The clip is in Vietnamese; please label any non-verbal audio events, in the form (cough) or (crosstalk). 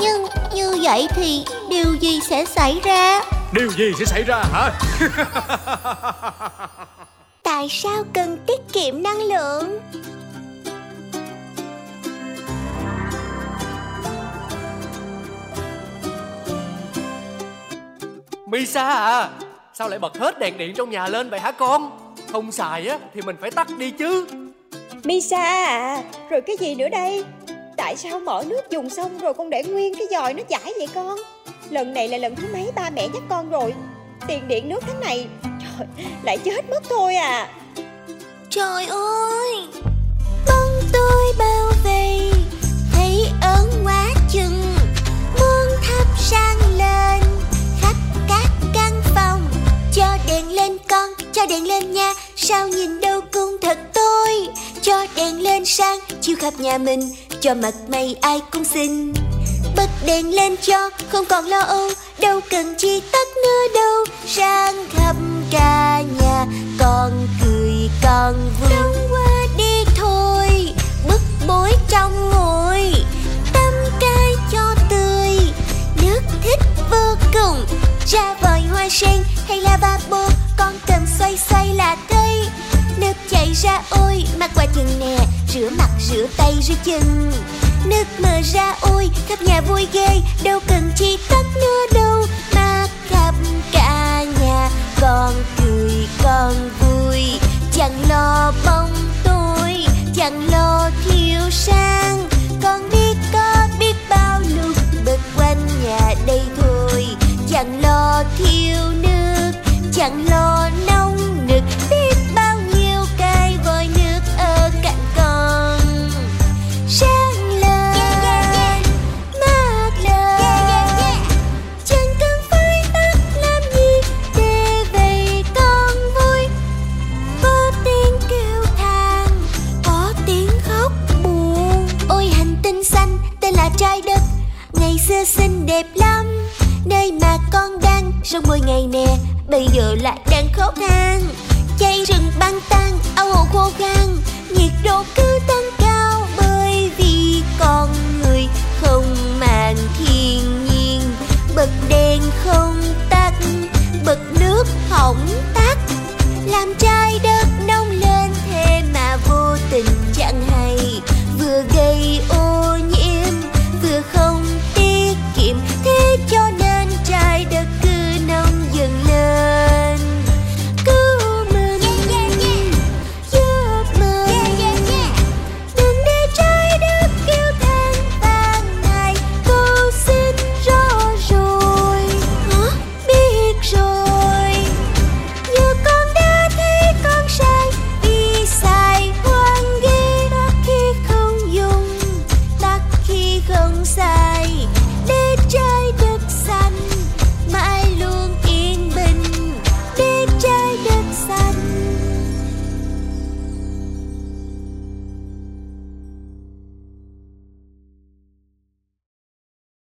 Nhưng như vậy thì điều gì sẽ xảy ra? Điều gì sẽ xảy ra hả (laughs) Tại sao cần tiết kiệm năng lượng? Misa à Sao lại bật hết đèn điện trong nhà lên vậy hả con Không xài á thì mình phải tắt đi chứ Misa à, rồi cái gì nữa đây? Tại sao mở nước dùng xong rồi con để nguyên cái dòi nó chảy vậy con? Lần này là lần thứ mấy ba mẹ nhắc con rồi Tiền điện nước tháng này Trời, lại chết mất thôi à Trời ơi đèn lên sang Chiếu khắp nhà mình, Cho mặt mày ai cũng xinh. Bật đèn lên cho Không còn lo âu, Đâu cần chi tắt nữa đâu. Sang khắp cả nhà, Con cười con vui. Đông qua đi thôi, Bức bối trong ngồi. Tâm cay cho tươi, Nước thích vô cùng. Ra vòi hoa sen hay là ba bô, Con cầm xoay xoay là thấy. Nước chảy ra ôi Mặt qua chân nè, Rửa mặt, rửa tay, rửa chân. Nước mờ ra ôi, Khắp nhà vui ghê, Đâu cần chi tắt nữa đâu. Mà khắp cả nhà Con cười con vui. Chẳng lo bóng tôi Chẳng lo thiếu sang. Con biết, có biết bao lúc Bật quanh nhà đây thôi. Chẳng lo thiếu nước, Chẳng lo xưa xinh đẹp lắm. Nơi mà con đang sống mỗi ngày nè, Bây giờ lại đang khóc than Cháy rừng băng tan, Ao hồ khô khan, Nhiệt độ cao. Cho nên